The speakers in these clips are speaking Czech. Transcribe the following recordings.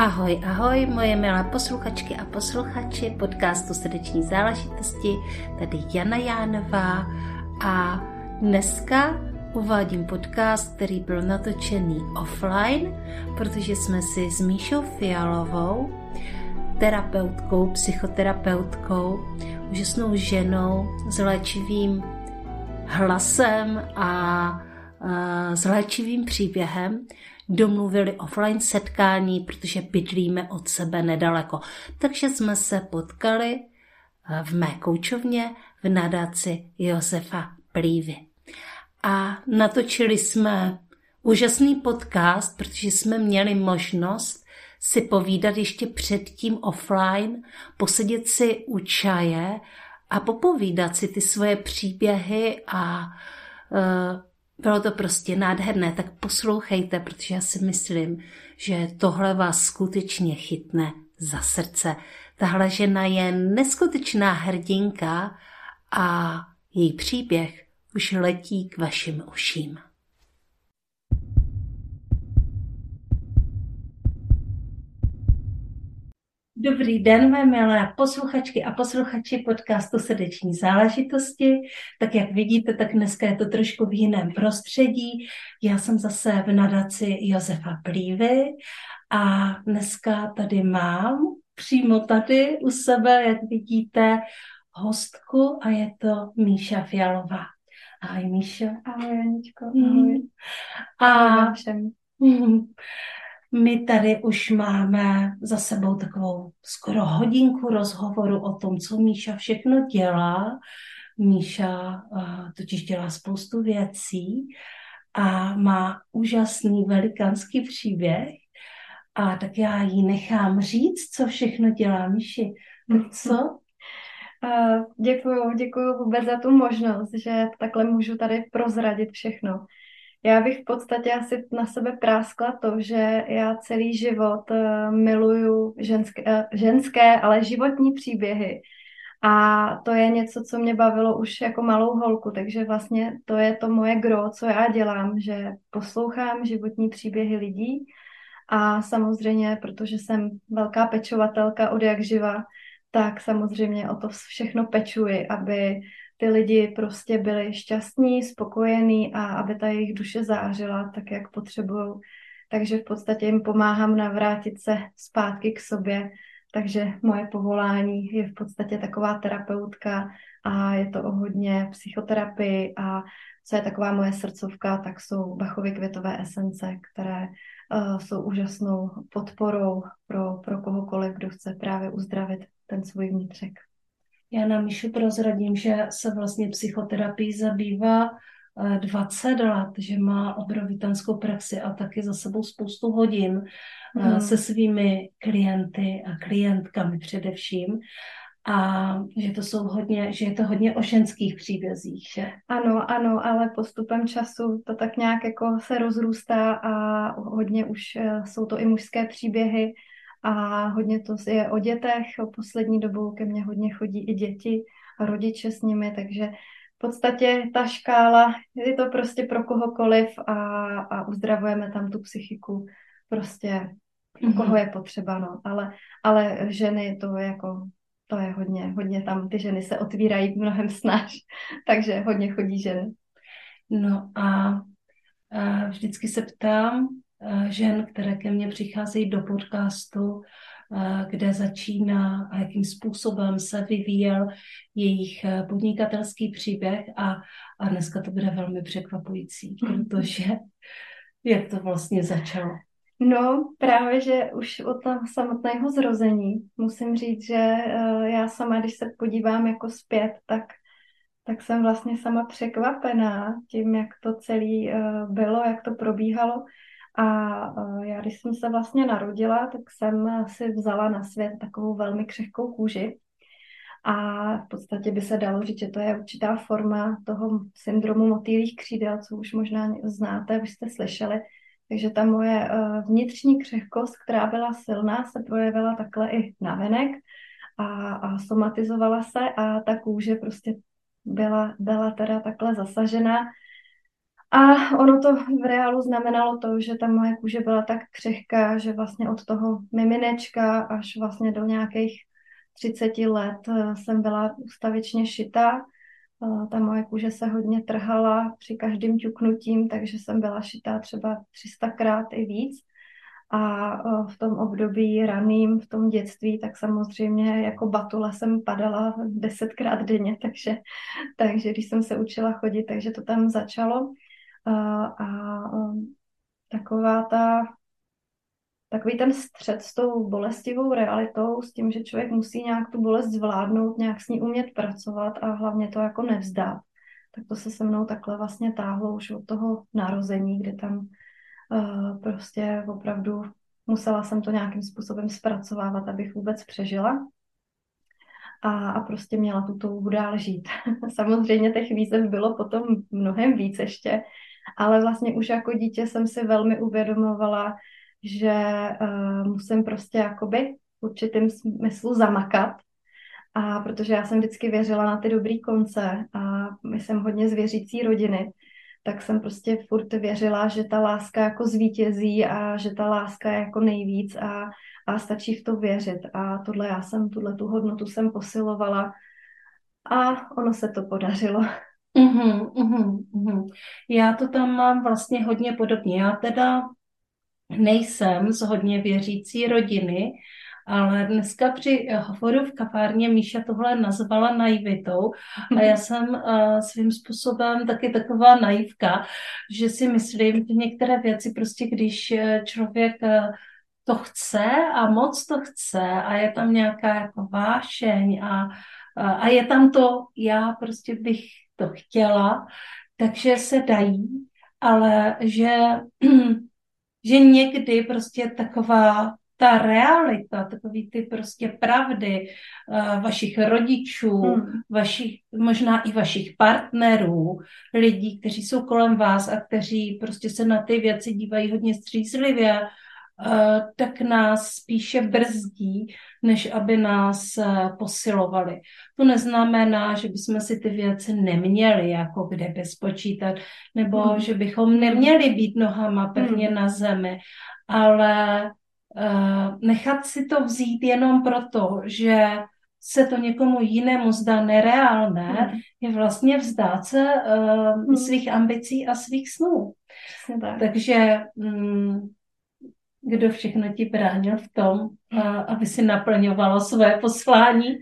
Ahoj, ahoj, moje milé posluchačky a posluchači podcastu Srdeční záležitosti, tady Jana Jánová a dneska uvádím podcast, který byl natočený offline, protože jsme si s Míšou Fialovou, terapeutkou, psychoterapeutkou, úžasnou ženou s léčivým hlasem a, a s léčivým příběhem domluvili offline setkání, protože bydlíme od sebe nedaleko. Takže jsme se potkali eh, v mé koučovně v nadaci Josefa Plívy. A natočili jsme úžasný podcast, protože jsme měli možnost si povídat ještě předtím offline, posedět si u čaje a popovídat si ty svoje příběhy a uh, bylo to prostě nádherné, tak poslouchejte, protože já si myslím, že tohle vás skutečně chytne za srdce. Tahle žena je neskutečná hrdinka a její příběh už letí k vašim uším. Dobrý den, mé milé posluchačky a posluchači podcastu Srdeční záležitosti. Tak jak vidíte, tak dneska je to trošku v jiném prostředí. Já jsem zase v nadaci Josefa Plívy a dneska tady mám přímo tady u sebe, jak vidíte, hostku a je to Míša Fialová. Ahoj Míša. Ahoj Janičko, ahoj. A ahoj všem. My tady už máme za sebou takovou skoro hodinku rozhovoru o tom, co Míša všechno dělá. Míša uh, totiž dělá spoustu věcí a má úžasný velikánský příběh. A tak já jí nechám říct, co všechno dělá Míši. Co? Uh, děkuju, děkuju vůbec za tu možnost, že takhle můžu tady prozradit všechno. Já bych v podstatě asi na sebe práskla to, že já celý život uh, miluju ženské, uh, ženské, ale životní příběhy. A to je něco, co mě bavilo už jako malou holku, takže vlastně to je to moje gro, co já dělám, že poslouchám životní příběhy lidí a samozřejmě, protože jsem velká pečovatelka od jak živa, tak samozřejmě o to všechno pečuji, aby ty lidi prostě byli šťastní, spokojení a aby ta jejich duše zářila tak, jak potřebují. Takže v podstatě jim pomáhám navrátit se zpátky k sobě. Takže moje povolání je v podstatě taková terapeutka a je to o hodně psychoterapii a co je taková moje srdcovka, tak jsou Bachovy květové esence, které uh, jsou úžasnou podporou pro, pro kohokoliv, kdo chce právě uzdravit ten svůj vnitřek. Já na Míšu prozradím, že se vlastně psychoterapii zabývá 20 eh, let, že má obrovitánskou praxi a taky za sebou spoustu hodin mm. se svými klienty a klientkami především. A že to jsou hodně, že je to hodně o ženských příbězích, že? Ano, ano, ale postupem času to tak nějak jako se rozrůstá a hodně už eh, jsou to i mužské příběhy a hodně to je o dětech. O poslední dobou ke mně hodně chodí i děti a rodiče s nimi, takže v podstatě ta škála, je to prostě pro kohokoliv a, a uzdravujeme tam tu psychiku prostě mm-hmm. koho je potřeba, no. Ale, ale ženy to je jako to je hodně, hodně tam, ty ženy se otvírají mnohem snaž, takže hodně chodí ženy. No a, a vždycky se ptám, žen, které ke mně přicházejí do podcastu, eh, kde začíná a jakým způsobem se vyvíjel jejich eh, podnikatelský příběh a, a dneska to bude velmi překvapující, protože jak to vlastně začalo? No, právě, že už od toho samotného zrození musím říct, že já sama, když se podívám jako zpět, tak, tak jsem vlastně sama překvapená tím, jak to celé bylo, jak to probíhalo. A e, já, když jsem se vlastně narodila, tak jsem si vzala na svět takovou velmi křehkou kůži. A v podstatě by se dalo říct, že to je určitá forma toho syndromu motýlých křídel, co už možná znáte, už jste slyšeli. Takže ta moje e, vnitřní křehkost, která byla silná, se projevila takhle i navenek a, a somatizovala se a ta kůže prostě byla, byla teda takhle zasažená A ono to v reálu znamenalo to, že ta moje kůže byla tak křehká, že vlastně od toho miminečka až vlastně do nějakých 30 let eh, jsem byla ustavičně šitá. Eh, ta moje kůže se hodně trhala při každém ťuknutím, takže jsem byla šitá třeba 300krát i víc. A eh, v tom období raným, v tom dětství, tak samozřejmě jako batula jsem padala desetkrát denně, takže, takže když jsem se učila chodit, takže to tam začalo. A, a taková ta takový ten střed s tou bolestivou realitou, s tím, že člověk musí nějak tu bolest zvládnout, nějak s ní umět pracovat a hlavně to jako nevzdát. Tak to se se mnou takhle vlastně táhlo už od toho narození, kdy tam uh, prostě opravdu musela jsem to nějakým způsobem zpracovávat, abych vůbec přežila. A, a prostě měla tu touhu dál žít. Samozřejmě těch výzev bylo potom mnohem víc ještě, ale vlastně už jako dítě jsem si velmi uvědomovala, že uh, musím prostě jakoby v určitém smyslu zamakat. A protože já jsem vždycky věřila na ty dobrý konce a my jsem hodně zvěřící rodiny, tak jsem prostě furt věřila, že ta láska jako zvítězí a že ta láska je jako nejvíc a, a stačí v to věřit. A tohle já jsem, tuhle tu hodnotu jsem posilovala a ono se to podařilo. Uhum, uhum, uhum. Já to tam mám vlastně hodně podobně. Já teda nejsem z hodně věřící rodiny, ale dneska při hovoru v kavárně Míša tohle nazvala naivitou a já jsem uh, svým způsobem taky taková naivka, že si myslím, že některé věci prostě, když eh, člověk uh, to chce a moc to chce a je tam nějaká jako vášeň a, a je tam to, já prostě bych to chtěla, takže se dají, ale že že někdy prostě taková ta realita, takový ty prostě pravdy uh, vašich rodičů, hmm. vašich, možná i vašich partnerů, lidí, kteří jsou kolem vás a kteří prostě se na ty věci dívají hodně střízlivě, tak nás spíše brzdí, než aby nás uh, posilovali. To neznamená, že bychom si ty věci neměli jako kde spočítat, nebo hmm. že bychom neměli být nohama pevně hmm. na zemi, ale uh, nechat si to vzít jenom proto, že se to někomu jinému zdá nereálné, hmm. je vlastně vzdát se uh, hmm. svých ambicí a svých snů. Tak. Takže um, kdo všechno ti bránil v tom, aby si naplňovalo své poslání?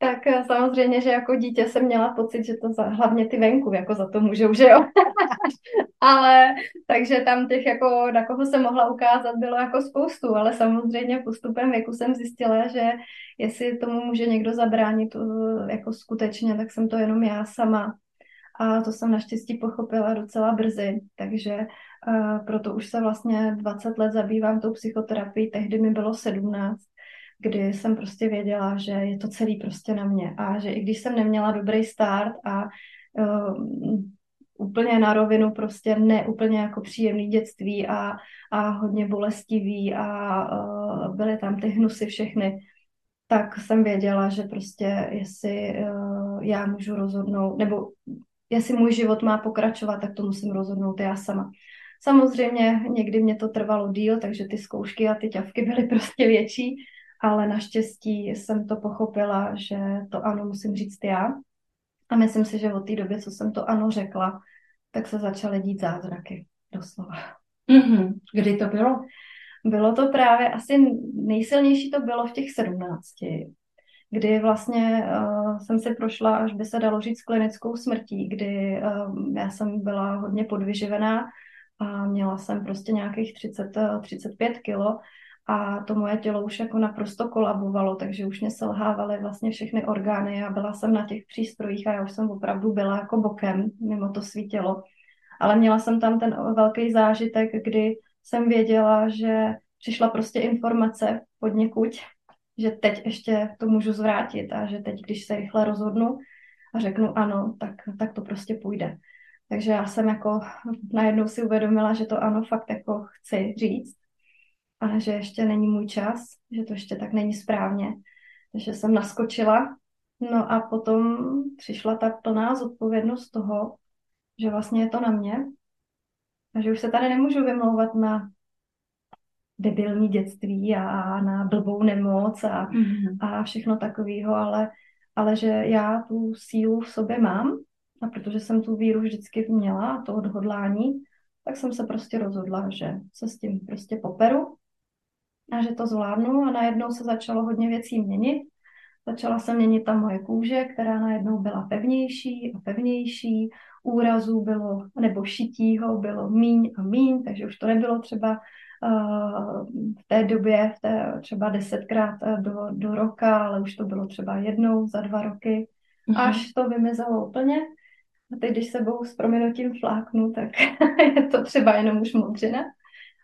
Tak eh, samozřejmě, že jako dítě jsem měla pocit, že to za, hlavně ty venku jako za to můžou, že jo. ale takže tam těch jako, na koho se mohla ukázat, bylo jako spoustu, ale samozřejmě postupem věku jsem zjistila, že jestli tomu může někdo zabránit eh, jako skutečně, tak jsem to jenom já sama. A to jsem naštěstí pochopila docela brzy, takže proto už se vlastně 20 let zabývám tou psychoterapií, tehdy mi bylo 17 kdy jsem prostě věděla, že je to celý prostě na mě a že i když jsem neměla dobrý start a uh, úplně na rovinu prostě ne úplně jako příjemný dětství a, a hodně bolestivý a uh, byly tam ty hnusy všechny, tak jsem věděla, že prostě jestli uh, já můžu rozhodnout, nebo jestli můj život má pokračovat, tak to musím rozhodnout já sama. Samozřejmě někdy mě to trvalo díl, takže ty zkoušky a ty ťavky byly prostě větší, ale naštěstí jsem to pochopila, že to ano musím říct já. A myslím si, že od té doby, co jsem to ano řekla, tak se začaly dít zázraky, doslova. Mm-hmm. Kdy to bylo? Bylo to právě asi nejsilnější to bylo v těch sedmnácti, kdy vlastně uh, jsem si prošla, až by se dalo říct, klinickou smrtí, kdy uh, já jsem byla hodně podvyživená a měla jsem prostě nějakých 30, 35 kilo a to moje tělo už jako naprosto kolabovalo, takže už mě selhávaly vlastně všechny orgány a byla jsem na těch přístrojích a já už jsem opravdu byla jako bokem mimo to svítilo. Ale měla jsem tam ten velký zážitek, kdy jsem věděla, že přišla prostě informace pod někuď, že teď ještě to můžu zvrátit a že teď, když se rychle rozhodnu a řeknu ano, tak, tak to prostě půjde. Takže já jsem jako najednou si uvědomila, že to ano fakt jako chci říct a že ještě není můj čas, že to ještě tak není správně. Takže jsem naskočila. No a potom přišla ta plná zodpovědnost toho, že vlastně je to na mě A že už se tady nemůžu vymlouvat na debilní dětství a na blbou nemoc a, mm-hmm. a všechno takového, ale, ale že já tu sílu v sobě mám a protože jsem tu víru vždycky měla a to odhodlání, tak jsem se prostě rozhodla, že se s tím prostě poperu a že to zvládnu a najednou se začalo hodně věcí měnit. Začala se měnit ta moje kůže, která najednou byla pevnější a pevnější, úrazů bylo, nebo šitího bylo míň a míň, takže už to nebylo třeba uh, v té době, v té třeba desetkrát eh, do, do roka, ale už to bylo třeba jednou za dva roky, mm-hmm. až to vymizelo úplně. A teď, když sebou s proměnutím fláknu, tak je to třeba jenom už modřina.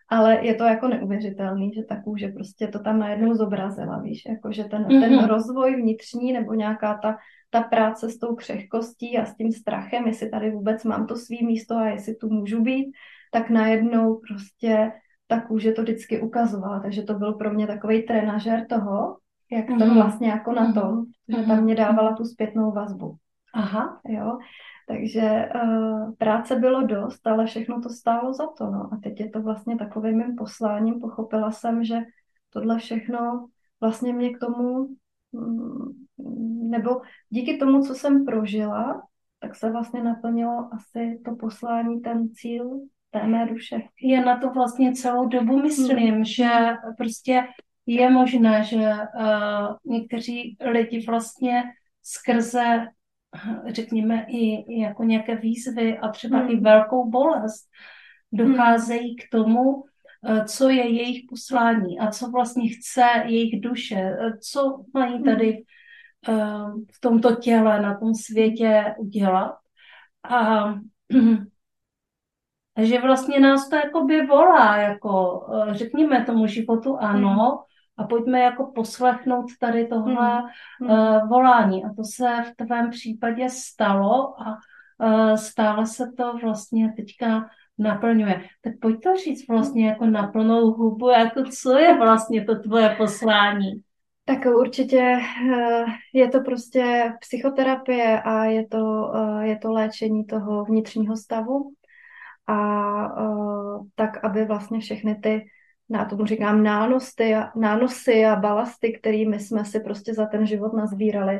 Ale je to jako neuvěřitelný, že ta kůže prostě to tam najednou zobrazila, víš, jako že ten, mm-hmm. ten rozvoj vnitřní nebo nějaká ta, ta práce s tou křehkostí a s tím strachem, jestli tady vůbec mám to svý místo a jestli tu můžu být, tak najednou prostě ta kůže to vždycky ukazovala, takže to byl pro mě takový trenažer toho, jak mm-hmm. to vlastně jako na tom, mm-hmm. že tam mě dávala tu zpětnou vazbu. Aha. Jo, takže uh, práce bylo dost, ale všechno to stálo za to. No. A teď je to vlastně takovým mým posláním. Pochopila jsem, že tohle všechno vlastně mě k tomu, mm, nebo díky tomu, co jsem prožila, tak se vlastně naplnilo asi to poslání, ten cíl té mé duše. Já na to vlastně celou dobu myslím, hmm. že prostě je možné, že uh, někteří lidi vlastně skrze řekněme, i jako nějaké výzvy a třeba hmm. i velkou bolest, docházejí hmm. k tomu, eh, co je jejich poslání a co vlastně chce jejich duše, eh, co mají hmm. tady eh, v tomto těle, na tom světě udělat. A že vlastně nás to jako by volá, jako řekněme tomu životu ano, a pojďme jako poslechnout tady tohle hmm. uh, volání. A to se v tvém případě stalo a uh, stále se to vlastně teďka naplňuje. Tak pojď to říct vlastně jako na plnou hubu, jako co je vlastně to tvoje poslání? Tak určitě eh, je to prostě psychoterapie a je to, je to léčení toho vnitřního stavu a tak, aby vlastně všechny ty já tomu říkám nánosy a, nánosy a balasty, kterými jsme si prostě za ten život nazbírali,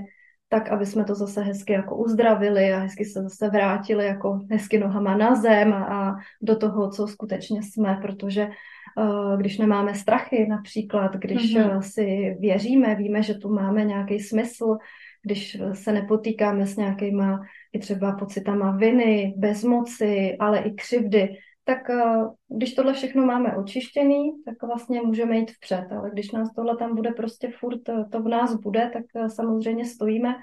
tak aby jsme to zase hezky jako uzdravili a hezky se zase vrátili jako hezky nohama na zem a, a do toho, co skutečně jsme, protože uh, když nemáme strachy například, když mm-hmm. si věříme, víme, že tu máme nějaký smysl, když se nepotýkáme s nějakýma i třeba pocitama viny, bezmoci, ale i křivdy, tak eh, když tohle všechno máme očištěný, tak vlastně můžeme jít vpřed, ale když nás tohle tam bude prostě furt, eh, to v nás bude, tak eh, samozřejmě stojíme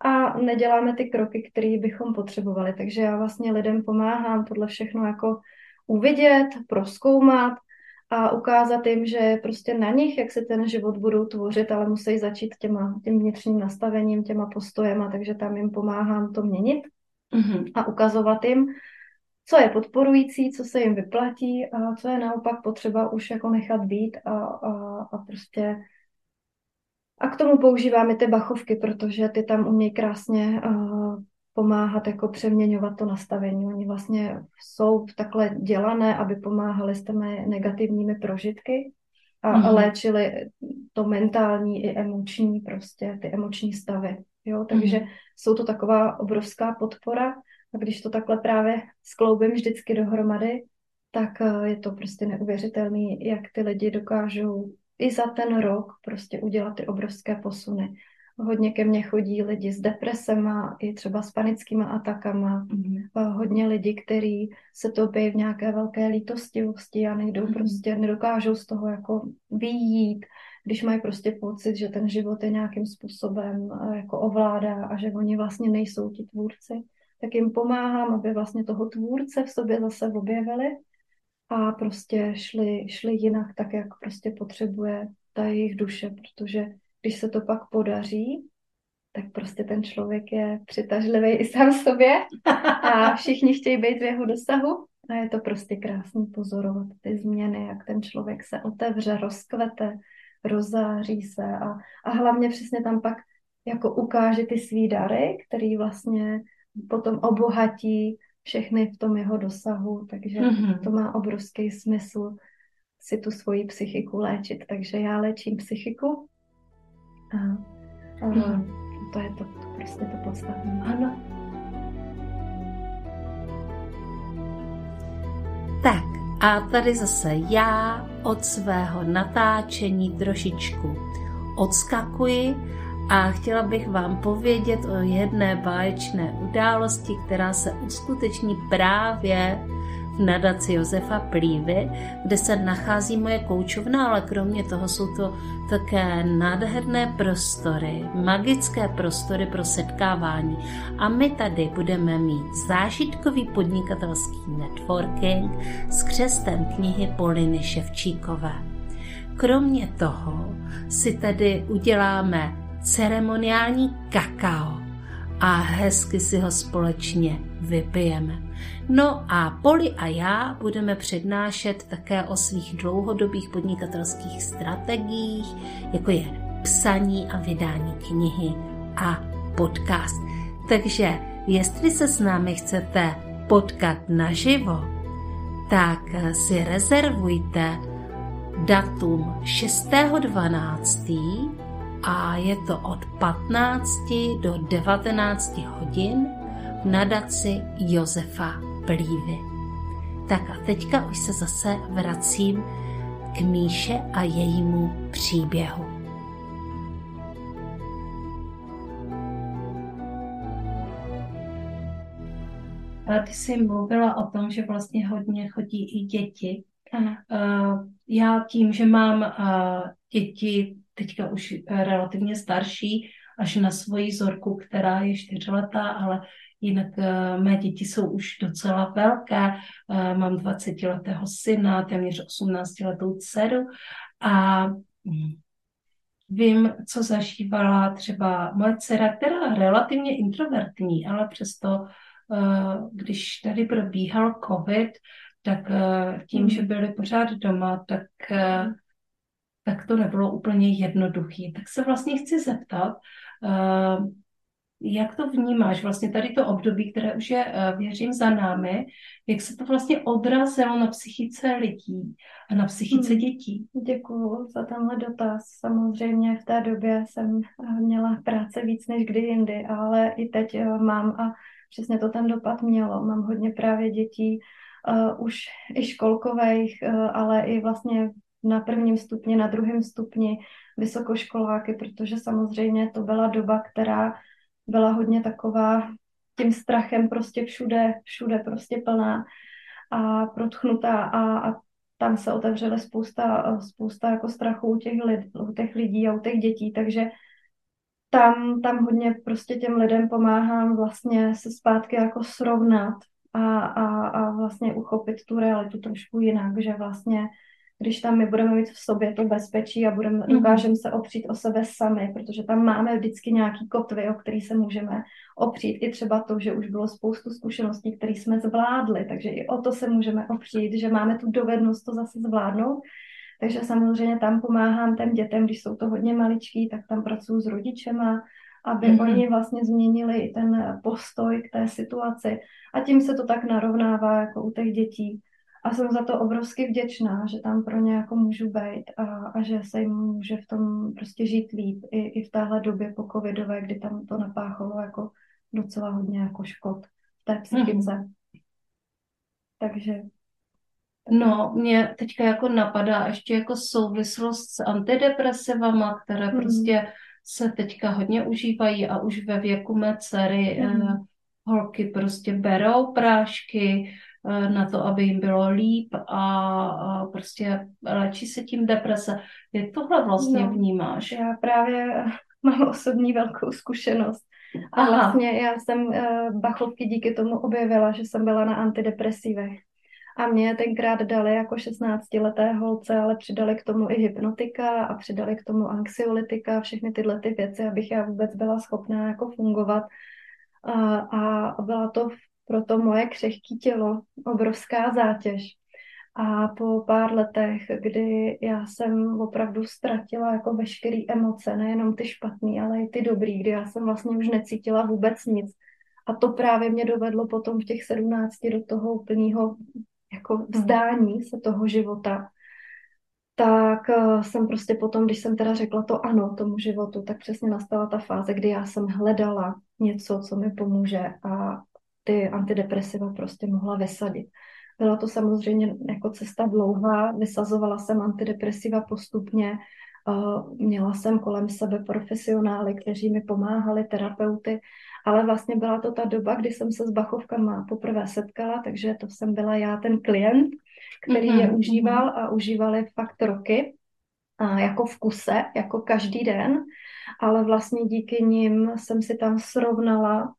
a neděláme ty kroky, které bychom potřebovali. Takže já vlastně lidem pomáhám tohle všechno jako uvidět, proskoumat a ukázat jim, že prostě na nich, jak se ten život budou tvořit, ale musí začít těma, tím vnitřním nastavením, těma postojema, takže tam jim pomáhám to měnit mm-hmm. a ukazovat jim, co je podporující, co se jim vyplatí a co je naopak potřeba už jako nechat být a, a, a prostě a k tomu používáme ty bachovky, protože ty tam umějí krásně uh, pomáhat jako přeměňovat to nastavení. Oni vlastně jsou takhle dělané, aby pomáhali s těmi negativními prožitky a, mm-hmm. a léčili to mentální i emoční prostě, ty emoční stavy. Jo? Takže mm-hmm. jsou to taková obrovská podpora a když to takhle právě skloubím vždycky dohromady, tak eh, je to prostě neuvěřitelný, jak ty lidi dokážou i za ten rok prostě udělat ty obrovské posuny. Hodně ke mně chodí lidi s depresema, i třeba s panickými atakama. Mm-hmm. Hodně lidí, kteří se topí v nějaké velké lítostivosti a nejdou mm-hmm. prostě, nedokážou z toho jako vyjít, když mají prostě pocit, že ten život je nějakým způsobem eh, jako ovládá a že oni vlastně nejsou ti tvůrci tak jim pomáhám, aby vlastně toho tvůrce v sobě zase objevili a prostě šli, šli jinak tak, jak prostě potřebuje ta jejich duše, protože když se to pak podaří, tak prostě ten člověk je přitažlivý i sám sobě a všichni chtějí být v jeho dosahu. A je to prostě krásný pozorovat ty změny, jak ten člověk se otevře, rozkvete, rozáří se a, a hlavně přesně tam pak jako ukáže ty svý dary, který vlastně potom obohatí všechny v tom jeho dosahu, takže mm-hmm. to má obrovský smysl si tu svoji psychiku léčit. Takže já léčím psychiku a, a mm-hmm. to je to, to prostě to podstatné. Ano. Tak a tady zase já od svého natáčení trošičku odskakuji a chtěla bych vám povědět o jedné báječné události, která se uskuteční právě v nadaci Josefa Plívy, kde se nachází moje koučovna, ale kromě toho jsou to také nádherné prostory, magické prostory pro setkávání. A my tady budeme mít zážitkový podnikatelský networking s křestem knihy Poliny Ševčíkové. Kromě toho si tedy uděláme ceremoniální kakao a hezky si ho společně vypijeme. No a Poli a já budeme přednášet také o svých dlouhodobých podnikatelských strategiích, jako je psaní a vydání knihy a podcast. Takže jestli se s námi chcete potkat naživo, tak si rezervujte datum 6.12. a je to od 15 do 19 hodin v nadaci Josefa Plívy. Tak a teďka už se zase vracím k Míše a jejímu příběhu. A ty jsi mluvila o tom, že vlastně hodně chodí i děti. Ano. Já tím, že mám děti teďka už relativně starší, až na svoji zorku, která je čtyřletá, ale Jinak uh, mé děti jsou už docela velké. Uh, mám 20-letého syna, téměř 18-letou dceru a hm, vím, co zažívala třeba moje dcera, která je relativně introvertní, ale přesto, uh, když tady probíhal covid, tak tím, že byli pořád doma, tak, tak to nebylo úplně jednoduché. Tak se vlastně chci zeptat, jak to vnímáš, vlastně tady to období, které už je, eh, věřím, za námi, jak se to vlastně odrazilo na psychice lidí a na psychice hmm. dětí? Děkuji za tenhle dotaz. Samozřejmě v té době jsem eh, měla práce víc než kdy jindy, ale i teď eh, mám a přesně to ten dopad mělo. Mám hodně právě dětí, uh, už i školkových, uh, ale i vlastně na prvním stupni, na druhém stupni vysokoškoláky, protože samozřejmě to byla doba, která byla hodně taková tím strachem prostě všude, všude prostě plná a protchnutá a, a tam se otevřely spousta, spousta jako strachu u těch, lid, u těch lidí a u těch dětí, takže tam, tam hodně prostě těm lidem pomáhám vlastně se zpátky jako srovnat a, a, a vlastně uchopit tu realitu trošku jinak, že vlastně když tam my budeme mít v sobě to bezpečí a budeme, mm. dokážeme se opřít o sebe sami, protože tam máme vždycky nějaký kotvy, o který se můžeme opřít. I třeba to, že už bylo spoustu zkušeností, které jsme zvládli, takže i o to se můžeme opřít, že máme tu dovednost to zase zvládnout. Takže samozřejmě tam pomáhám těm dětem, když jsou to hodně maličký, tak tam pracuji s rodičema, aby mm-hmm. oni vlastně změnili ten postoj k té situaci. A tím se to tak narovnává jako u těch dětí a jsem za to obrovsky vděčná, že tam pro ně jako můžu být a, a že se jim může v tom prostě žít líp i, i v téhle době po covidové, kdy tam to napáchalo jako docela hodně jako škod v té psychice. Mm. Takže No, mě teďka jako napadá ještě jako souvislost s antidepresivama, které mm. prostě se teďka hodně užívají a už ve věku mé dcery mm. eh, holky prostě berou prášky, na to, aby jim bylo líp a, prostě léčí se tím deprese. Jak tohle vlastně no, vnímáš? Já právě mám osobní velkou zkušenost. A Aha. vlastně já jsem uh, bachovky díky tomu objevila, že jsem byla na antidepresivech. A mě tenkrát dali jako 16-leté holce, ale přidali k tomu i hypnotika a přidali k tomu anxiolitika, všechny tyhle ty věci, abych já vůbec byla schopná jako fungovat. A, a byla to v pro to moje křehké tělo obrovská zátěž. A po pár letech, kdy já jsem opravdu ztratila jako veškeré emoce, nejenom ty špatné, ale i ty dobrý, kdy já jsem vlastně už necítila vůbec nic. A to právě mě dovedlo potom v těch sedmnácti do toho úplného jako vzdání se toho života tak uh, jsem prostě potom, když jsem teda řekla to ano tomu životu, tak přesně nastala ta fáze, kdy já jsem hledala něco, co mi pomůže a ty antidepresiva prostě mohla vysadit. Byla to samozřejmě jako cesta dlouhá, vysazovala jsem antidepresiva postupně, uh, měla jsem kolem sebe profesionály, kteří mi pomáhali, terapeuty, ale vlastně byla to ta doba, kdy jsem se s bachovkama poprvé setkala, takže to jsem byla já ten klient, který mm-hmm. je užíval a užívali fakt roky, a jako v kuse, jako každý den, ale vlastně díky nim jsem si tam srovnala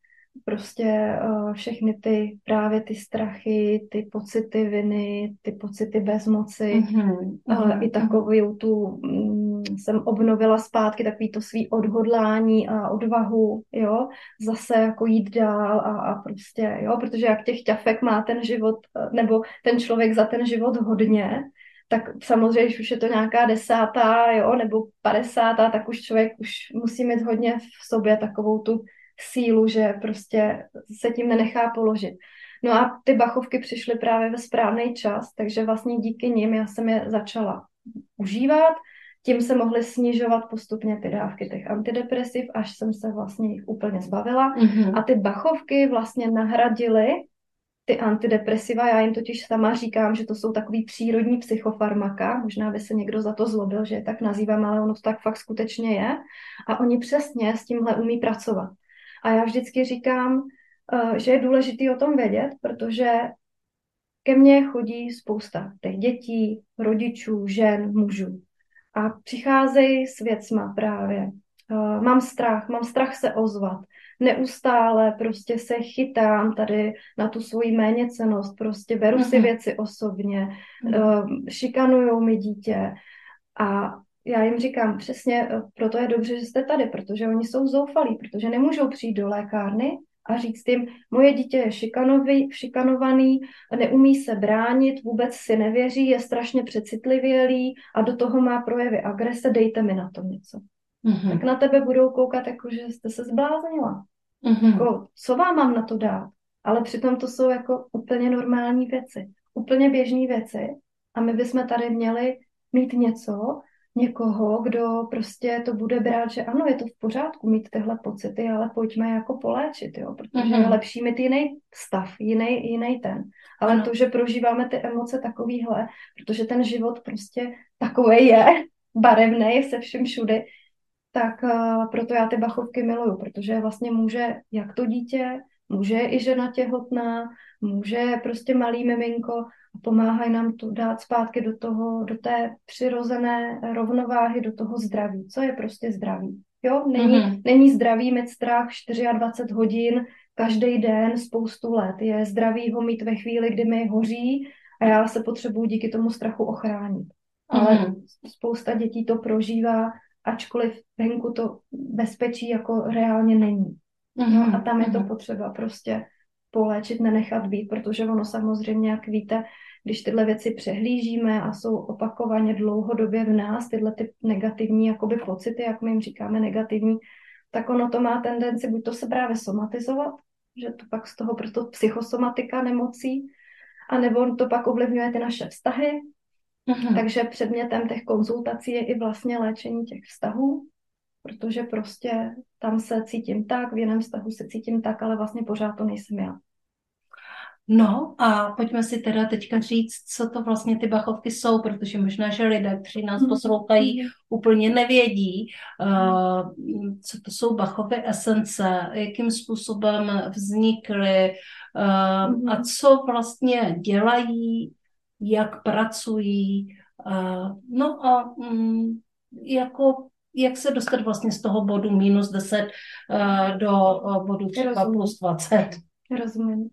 prostě uh, všechny ty právě ty strachy, ty pocity viny, ty pocity bezmoci, mm-hmm, uh, i takovou tu um, jsem obnovila zpátky takový to svý odhodlání a odvahu, jo, zase jako jít dál a, a prostě, jo, protože jak těch ťafek má ten život, nebo ten člověk za ten život hodně, tak samozřejmě, když už je to nějaká desátá, jo, nebo padesátá, tak už člověk už musí mít hodně v sobě takovou tu sílu, že prostě se tím nenechá položit. No a ty bachovky přišly právě ve správný čas, takže vlastně díky nim já jsem je začala užívat, tím se mohly snižovat postupně ty dávky těch antidepresiv, až jsem se vlastně jich úplně zbavila. Mm-hmm. A ty bachovky vlastně nahradily ty antidepresiva, já jim totiž sama říkám, že to jsou takový přírodní psychofarmaka, možná by se někdo za to zlobil, že je tak nazývám, ale ono to tak fakt skutečně je. A oni přesně s tímhle umí pracovat. A já vždycky říkám, eh, že je důležité o tom vědět, protože ke mně chodí spousta těch dětí, rodičů, žen, mužů. A přicházejí s věcma právě. Eh, mám strach, mám strach se ozvat. Neustále prostě se chytám tady na tu svoji méněcenost, prostě beru si mhm. věci osobně, mm šikanujou mi dítě a já jim říkám přesně, eh, proto je dobře, že jste tady, protože oni jsou zoufalí, protože nemůžou přijít do lékárny a říct jim, moje dítě je šikanový, šikanovaný, neumí se bránit, vůbec si nevěří, je strašně přecitlivělý a do toho má projevy agrese, dejte mi na to něco. Mm-hmm. Tak na tebe budou koukat, jako že jste se zbláznila. Mm-hmm. Jako, co vám mám na to dát? Ale přitom to jsou jako úplně normální věci, úplně běžné věci a my bychom tady měli mít něco, někoho, kdo prostě to bude brát, že ano, je to v pořádku mít tyhle pocity, ale pojďme jako poléčit, jo, protože mm-hmm. je lepší mít jiný stav, jiný, jiný ten. Ale ano. to, že prožíváme ty emoce takovýhle, protože ten život prostě takový je, barevný se vším všudy, tak uh, proto já ty bachovky miluju, protože vlastně může jak to dítě, může i žena těhotná, může prostě malý miminko a pomáhají nám to dát zpátky do toho, do té přirozené rovnováhy, do toho zdraví. Co je prostě zdraví? Jo, není, mm-hmm. není zdravý mít strach 24 hodin každý den spoustu let. Je zdravý ho mít ve chvíli, kdy mi hoří a já se potřebuji díky tomu strachu ochránit. Ale mm-hmm. spousta dětí to prožívá, ačkoliv venku to bezpečí jako reálně není. Mm-hmm. No, a tam je to mm-hmm. potřeba prostě poléčit, nenechat být, protože ono samozřejmě, jak víte, když tyhle věci přehlížíme a jsou opakovaně dlouhodobě v nás, tyhle ty negativní jakoby pocity, jak my jim říkáme negativní, tak ono to má tendenci buď to se právě somatizovat, že to pak z toho proto psychosomatika nemocí, anebo to pak ovlivňuje ty naše vztahy. Uh-huh. Takže předmětem těch konzultací je i vlastně léčení těch vztahů, protože prostě tam se cítím tak, v jiném vztahu se cítím tak, ale vlastně pořád to nejsem já. No a pojďme si teda teďka říct, co to vlastně ty bachovky jsou, protože možná, že lidé, kteří nás mhm. poslouchají, úplně nevědí, uh, co to jsou bachové esence, jakým způsobem vznikly uh, a co vlastně dělají, jak pracují. Uh, no a um, jako jak se dostat vlastně z toho bodu minus 10 uh, do uh, bodu třeba plus 20. Rozumím.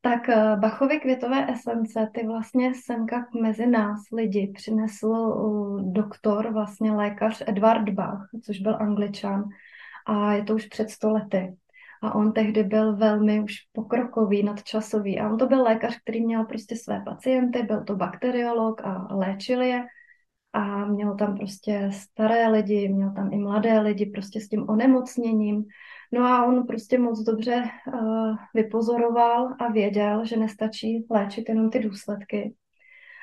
Tak uh, Bachovy květové esence, ty vlastně semka mezi nás lidi přinesl doktor, vlastně lékař Edward Bach, což byl angličan a je to už před sto lety. A on tehdy byl velmi už pokrokový, nadčasový. A on to byl lékař, který měl prostě své pacienty, byl to bakteriolog a léčil je a měl tam prostě staré lidi, měl tam i mladé lidi prostě s tím onemocněním. No a on prostě moc dobře uh, vypozoroval a věděl, že nestačí léčit jenom ty důsledky,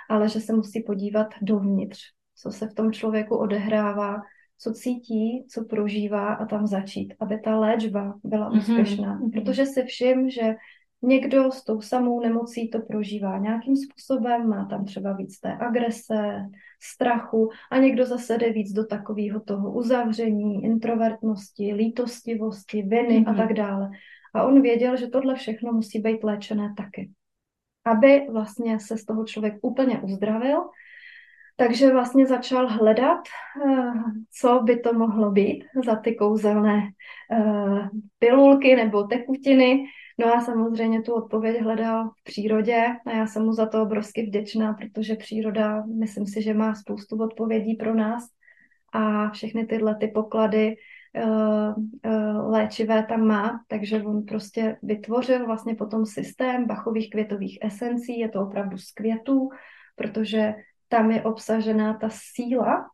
ale že se musí podívat dovnitř, co se v tom člověku odehrává, co cítí, co prožívá a tam začít, aby ta léčba byla mm-hmm. úspěšná. Mm-hmm. Protože si všim, že někdo s tou samou nemocí to prožívá nějakým způsobem, má tam třeba víc té agrese, strachu a někdo zase jde víc do takového toho uzavření, introvertnosti, lítostivosti, viny mm-hmm. a tak dále. A on věděl, že tohle všechno musí být léčené taky. Aby vlastně se z toho člověk úplně uzdravil takže vlastně začal hledat, eh, co by to mohlo být za ty kouzelné eh, pilulky nebo tekutiny. No a samozřejmě tu odpověď hledal v přírodě a já jsem mu za to obrovsky vděčná, protože příroda, myslím si, že má spoustu odpovědí pro nás a všechny tyhle ty poklady eh, léčivé tam má, takže on prostě vytvořil vlastně potom systém bachových květových esencí, je to opravdu z květů, protože tam je obsažená ta síla,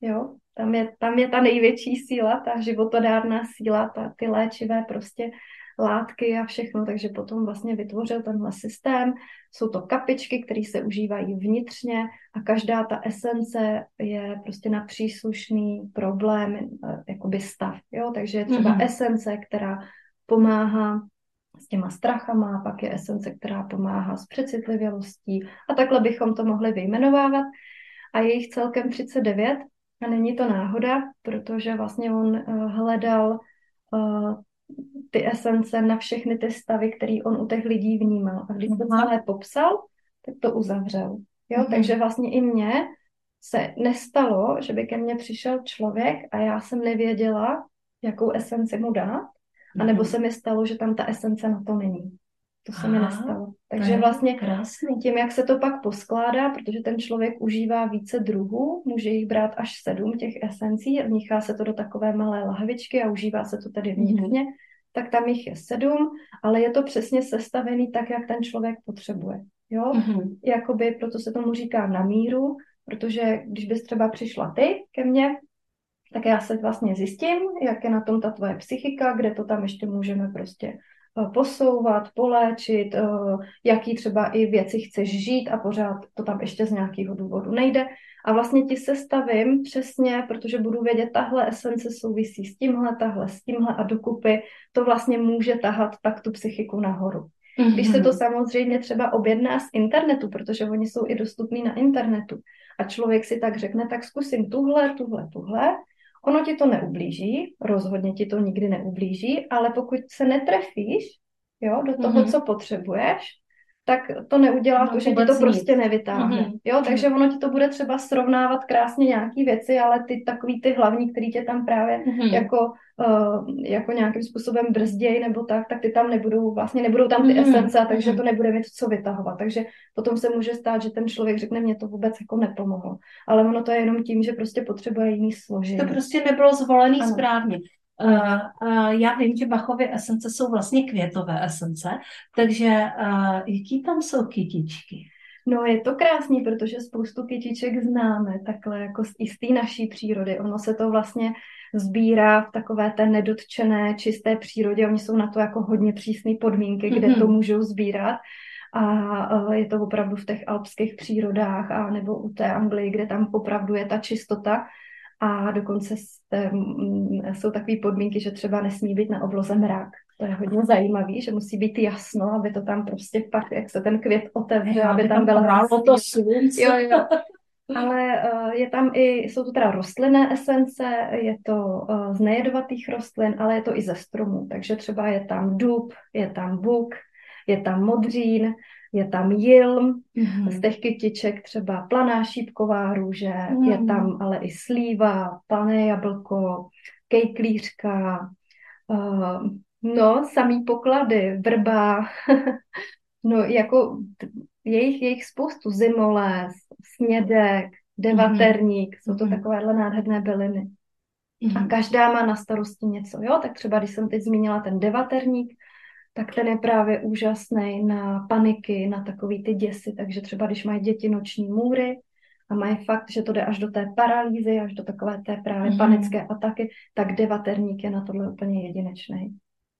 jo, tam je, tam je ta největší síla, ta životodárná síla, ta, ty léčivé prostě látky a všechno, takže potom vlastně vytvořil tenhle systém. Jsou to kapičky, které se užívají vnitřně a každá ta esence je prostě na příslušný problém, eh, jakoby stav, jo, takže je třeba mm-hmm. esence, která pomáhá s těma strachama, pak je esence, která pomáhá s přecitlivělostí a takhle bychom to mohli vyjmenovávat. A je jich celkem 39 a není to náhoda, protože vlastně on uh, hledal uh, ty esence na všechny ty stavy, které on u těch lidí vnímal. A když to celé popsal, tak to uzavřel. Jo? Mm-hmm. Takže vlastně i mně se nestalo, že by ke mně přišel člověk a já jsem nevěděla, jakou esenci mu dát. A nebo mhm. se mi stalo, že tam ta esence na to není. To se Aha, mi nestalo. Takže vlastně krásný. tím, jak se to pak poskládá, protože ten člověk užívá více druhů, může jich brát až sedm těch esencí, vnichá se to do takové malé lahvičky a užívá se to tady vnitřně, mm-hmm. Tak tam jich je sedm, ale je to přesně sestavený tak, jak ten člověk potřebuje. Jo? Mm-hmm. Jakoby, proto se tomu říká na míru, protože když bys třeba přišla ty ke mně, tak já se vlastně zjistím, jak je na tom ta tvoje psychika, kde to tam ještě můžeme prostě posouvat, poléčit, eh, jaký třeba i věci chceš žít a pořád to tam ještě z nějakého důvodu nejde. A vlastně ti se stavím přesně, protože budu vědět, tahle esence souvisí s tímhle, tahle s tímhle a dokupy to vlastně může tahat tak tu psychiku nahoru. Mm-hmm. Když se to samozřejmě třeba objedná z internetu, protože oni jsou i dostupní na internetu, a člověk si tak řekne, tak zkusím tuhle, tuhle, tuhle, Ono ti to neublíží, rozhodně ti to nikdy neublíží, ale pokud se netrefíš jo, do toho, mm-hmm. co potřebuješ, tak to neudělá no, to, že ti to nic. prostě nevytáhne. Mm-hmm. Jo, takže ono ti to bude třeba srovnávat krásně nějaký věci, ale ty takový ty hlavní, který tě tam právě mm-hmm. jako, uh, jako nějakým způsobem brzdějí nebo tak, tak ty tam nebudou, vlastně nebudou tam ty mm-hmm. esence, takže mm-hmm. to nebude mít co vytahovat. Takže potom se může stát, že ten člověk řekne, mě to vůbec jako nepomohlo. Ale ono to je jenom tím, že prostě potřebuje jiný složení. To prostě nebylo zvolený ano. správně. Uh, uh, já vím, že Bachovy esence jsou vlastně květové esence, takže uh, jaký tam jsou kytičky? No je to krásný, protože spoustu kytiček známe takhle jako z, té naší přírody. Ono se to vlastně sbírá v takové té nedotčené, čisté přírodě. Oni jsou na to jako hodně přísné podmínky, kde mm-hmm. to můžou sbírat. A je to opravdu v těch alpských přírodách a nebo u té Anglii, kde tam opravdu je ta čistota a dokonce jsou takové podmínky, že třeba nesmí být na obloze mrak. To je hodně zajímavý, že musí být jasno, aby to tam prostě pak, jak se ten květ otevře, aby, aby tam byla to slunce. Jo, jo. Ale uh, je tam i, jsou to teda rostlinné esence, je to uh, z nejedovatých rostlin, ale je to i ze stromů. Takže třeba je tam dub, je tam buk, je tam modřín, je tam jilm, mm-hmm. z těch kytiček třeba planá šípková růže, mm-hmm. je tam ale i slíva, plané jablko, kejklířka, uh, no, samý poklady, vrba, no, jako jejich, jejich spoustu, zimoles, snědek, devaterník, mm-hmm. jsou to mhm. takovéhle nádherné byliny. Mm-hmm. A každá má na starosti něco, jo, tak třeba když jsem teď zmínila ten devaterník, tak ten je právě úžasný na paniky, na takový ty děsy. Takže třeba když mají děti noční můry, a mají fakt, že to jde až do té paralýzy, až do takové té právě Mhm. panické ataky, tak devaterník je na tohle úplně jedinečný.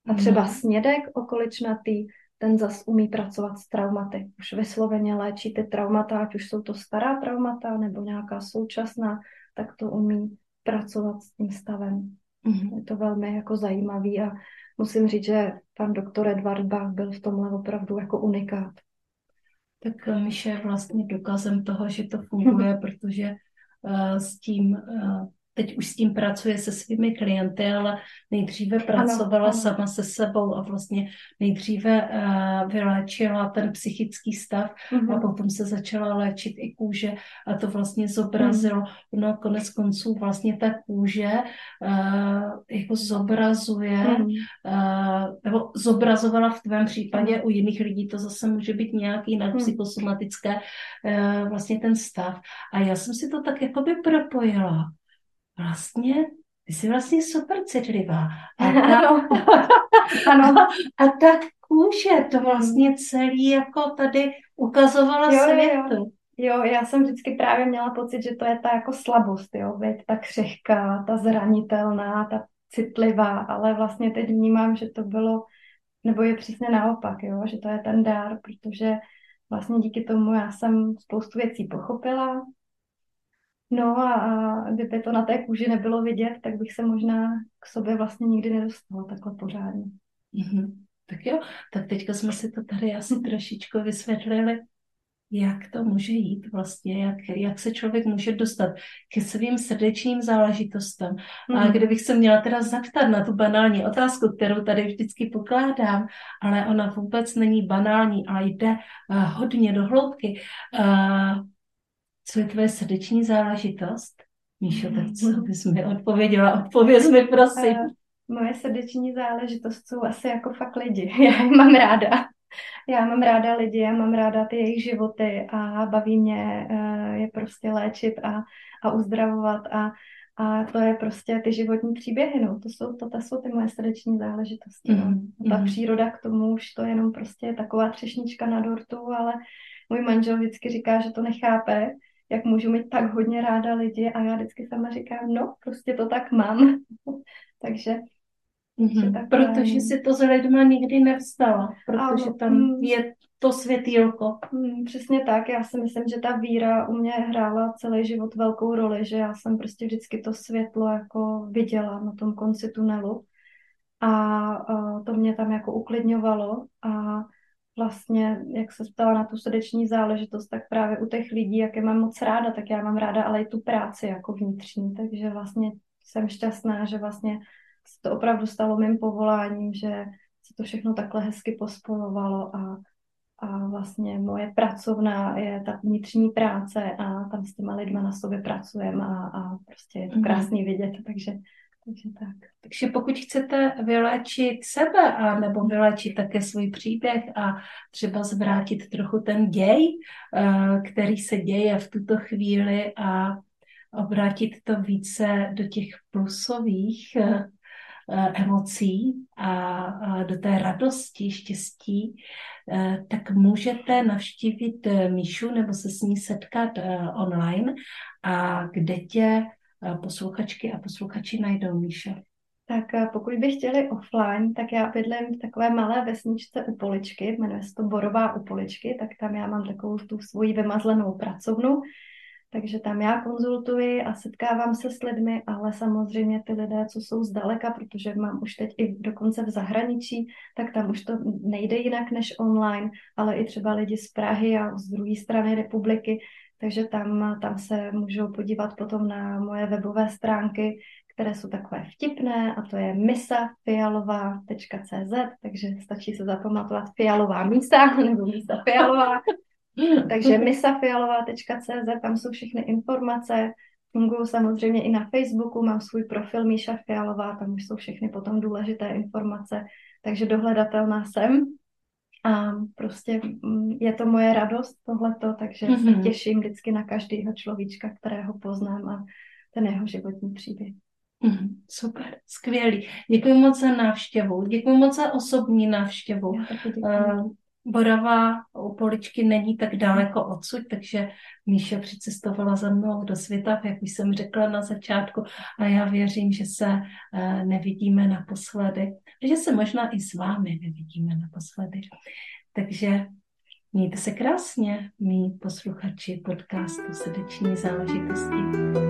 A třeba Mhm. snědek okoličnatý, ten zas umí pracovat s traumaty. Už vysloveně léčí ty traumata, ať už jsou to stará traumata nebo nějaká současná, tak to umí pracovat s tím stavem. Mhm. Je to velmi jako zajímavý a musím říct, že pan doktor Edward Bach byl v tomhle opravdu jako unikát. Tak eh, Míša je vlastně důkazem toho, že to funguje, protože eh, s tím, eh, teď už s tím pracuje se svými klienty, ale nejdříve pracovala ano. sama se sebou a vlastně nejdříve eh, vyléčila ten psychický stav Mhm. a potom se začala léčit i kůže a to vlastně zobrazilo, no konec konců vlastně ta kůže eh, jako zobrazuje Mhm. eh, nebo zobrazovala v tvém případě, u jiných lidí to zase může být nějaký jinak Hmm. psychosomatické, eh, vlastně ten stav. A já jsem si to tak jakoby propojila. Vlastně, ty jsi vlastně super citlivá. A ta, Ano. Ano. a ta kůže to vlastně celý jako tady ukazovala Jo, jo, jo. světu. Jo, já jsem vždycky právě měla pocit, že to je ta jako slabost, jo, veď, ta křehká, ta zranitelná, ta citlivá, ale vlastně teď vnímám, že to bylo, nebo je přesně naopak, jo, že to je ten dár, protože vlastně díky tomu já jsem spoustu věcí pochopila, no a, a kdyby to na té kůži nebylo vidět, tak bych se možná k sobě vlastně nikdy nedostala takhle pořádně. Mhm. Tak jo, tak teďka jsme si to tady asi trošičku vysvětlili, jak to může jít vlastně, jak, jak se člověk může dostat ke svým srdečním záležitostem. A Mhm. kdybych se měla teda zaptat na tu banální otázku, kterou tady vždycky pokládám, ale ona vůbec není banální, ale jde uh, hodně do hloubky. Uh, co je tvoje srdeční záležitost? Míšo, tak co bys mi odpověděla? Odpověz mi, prosím. Eh, Moje srdeční záležitost jsou asi jako fakt lidi. Já je mám ráda. Já mám ráda lidi, já mám ráda ty jejich životy a baví mě eh, je prostě léčit a, a uzdravovat a, a to je prostě ty životní příběhy, no. To jsou, to, to jsou ty moje srdeční záležitosti, no. Mhm, Ta mhm. příroda k tomu už to je jenom prostě taková třešnička na dortu, ale můj manžel vždycky říká, že to nechápe, jak můžu mít tak hodně ráda lidi a já vždycky sama říkám, no, prostě to tak mám. Takže Mhm, takhle- Protože si to s lidma nikdy nevstala, protože Ano, tam mm. je to světýlko. Mm, přesně tak, já si myslím, že ta víra u mě hrála celý život velkou roli, že já jsem prostě vždycky to světlo jako viděla na tom konci tunelu a, a to mě tam jako uklidňovalo a vlastně, jak se ptala na tu srdeční záležitost, tak právě u těch lidí, jak je mám moc ráda, tak já mám ráda ale i tu práci jako vnitřní, takže vlastně jsem šťastná, že vlastně se to opravdu stalo mým povoláním, že se to všechno takhle hezky pospojovalo a a vlastně moje pracovna je ta vnitřní práce a tam s těma lidma na sobě pracujeme a, a prostě je to Mhm. krásný vidět, takže, takže tak. Takže pokud chcete vyléčit sebe a nebo vyléčit také svůj příběh a třeba zvrátit trochu ten děj, eh, který se děje v tuto chvíli a obrátit to více do těch plusových eh, eh, emocí a do té radosti, štěstí, tak můžete navštívit Míšu nebo se s ní setkat online. A kde tě posluchačky a posluchači najdou, Míša? Tak eh, pokud by chtěli offline, tak já bydlím v takové malé vesničce u Poličky, jmenuje se to Borová u Poličky, tak tam já mám takovou tu svoji vymazlenou pracovnu, takže tam já konzultuji a setkávám se s lidmi, ale samozřejmě ty lidé, co jsou zdaleka, protože mám už teď i dokonce v zahraničí, tak tam už to nejde jinak než online, ale i třeba lidi z Prahy a z druhé strany republiky, takže tam, tam se můžou podívat potom na moje webové stránky, které jsou takové vtipné a to je misafialová.cz, takže stačí se zapamatovat fialová mísa nebo mísa fialová. Takže misafialová.cz, tam jsou všechny informace, fungují samozřejmě i na Facebooku, mám svůj profil Míša Fialová, tam už jsou všechny potom důležité informace, takže dohledatelná jsem. A prostě mm, je to moje radost tohleto, takže mm-hmm. se Mhm. těším vždycky na každého človíčka, kterého poznám a ten jeho životní příběh. Mhm, Super, skvělý. Děkuji moc za návštěvu, děkuji moc za osobní návštěvu. Eh, Borava u Poličky není tak daleko odsud, takže Míša přicestovala za mnou do světa, jak už jsem řekla na začátku, a já věřím, že se eh, nevidíme naposledy, že se možná i s vámi nevidíme naposledy. Takže mějte se krásně, mý posluchači podcastu Srdeční záležitosti.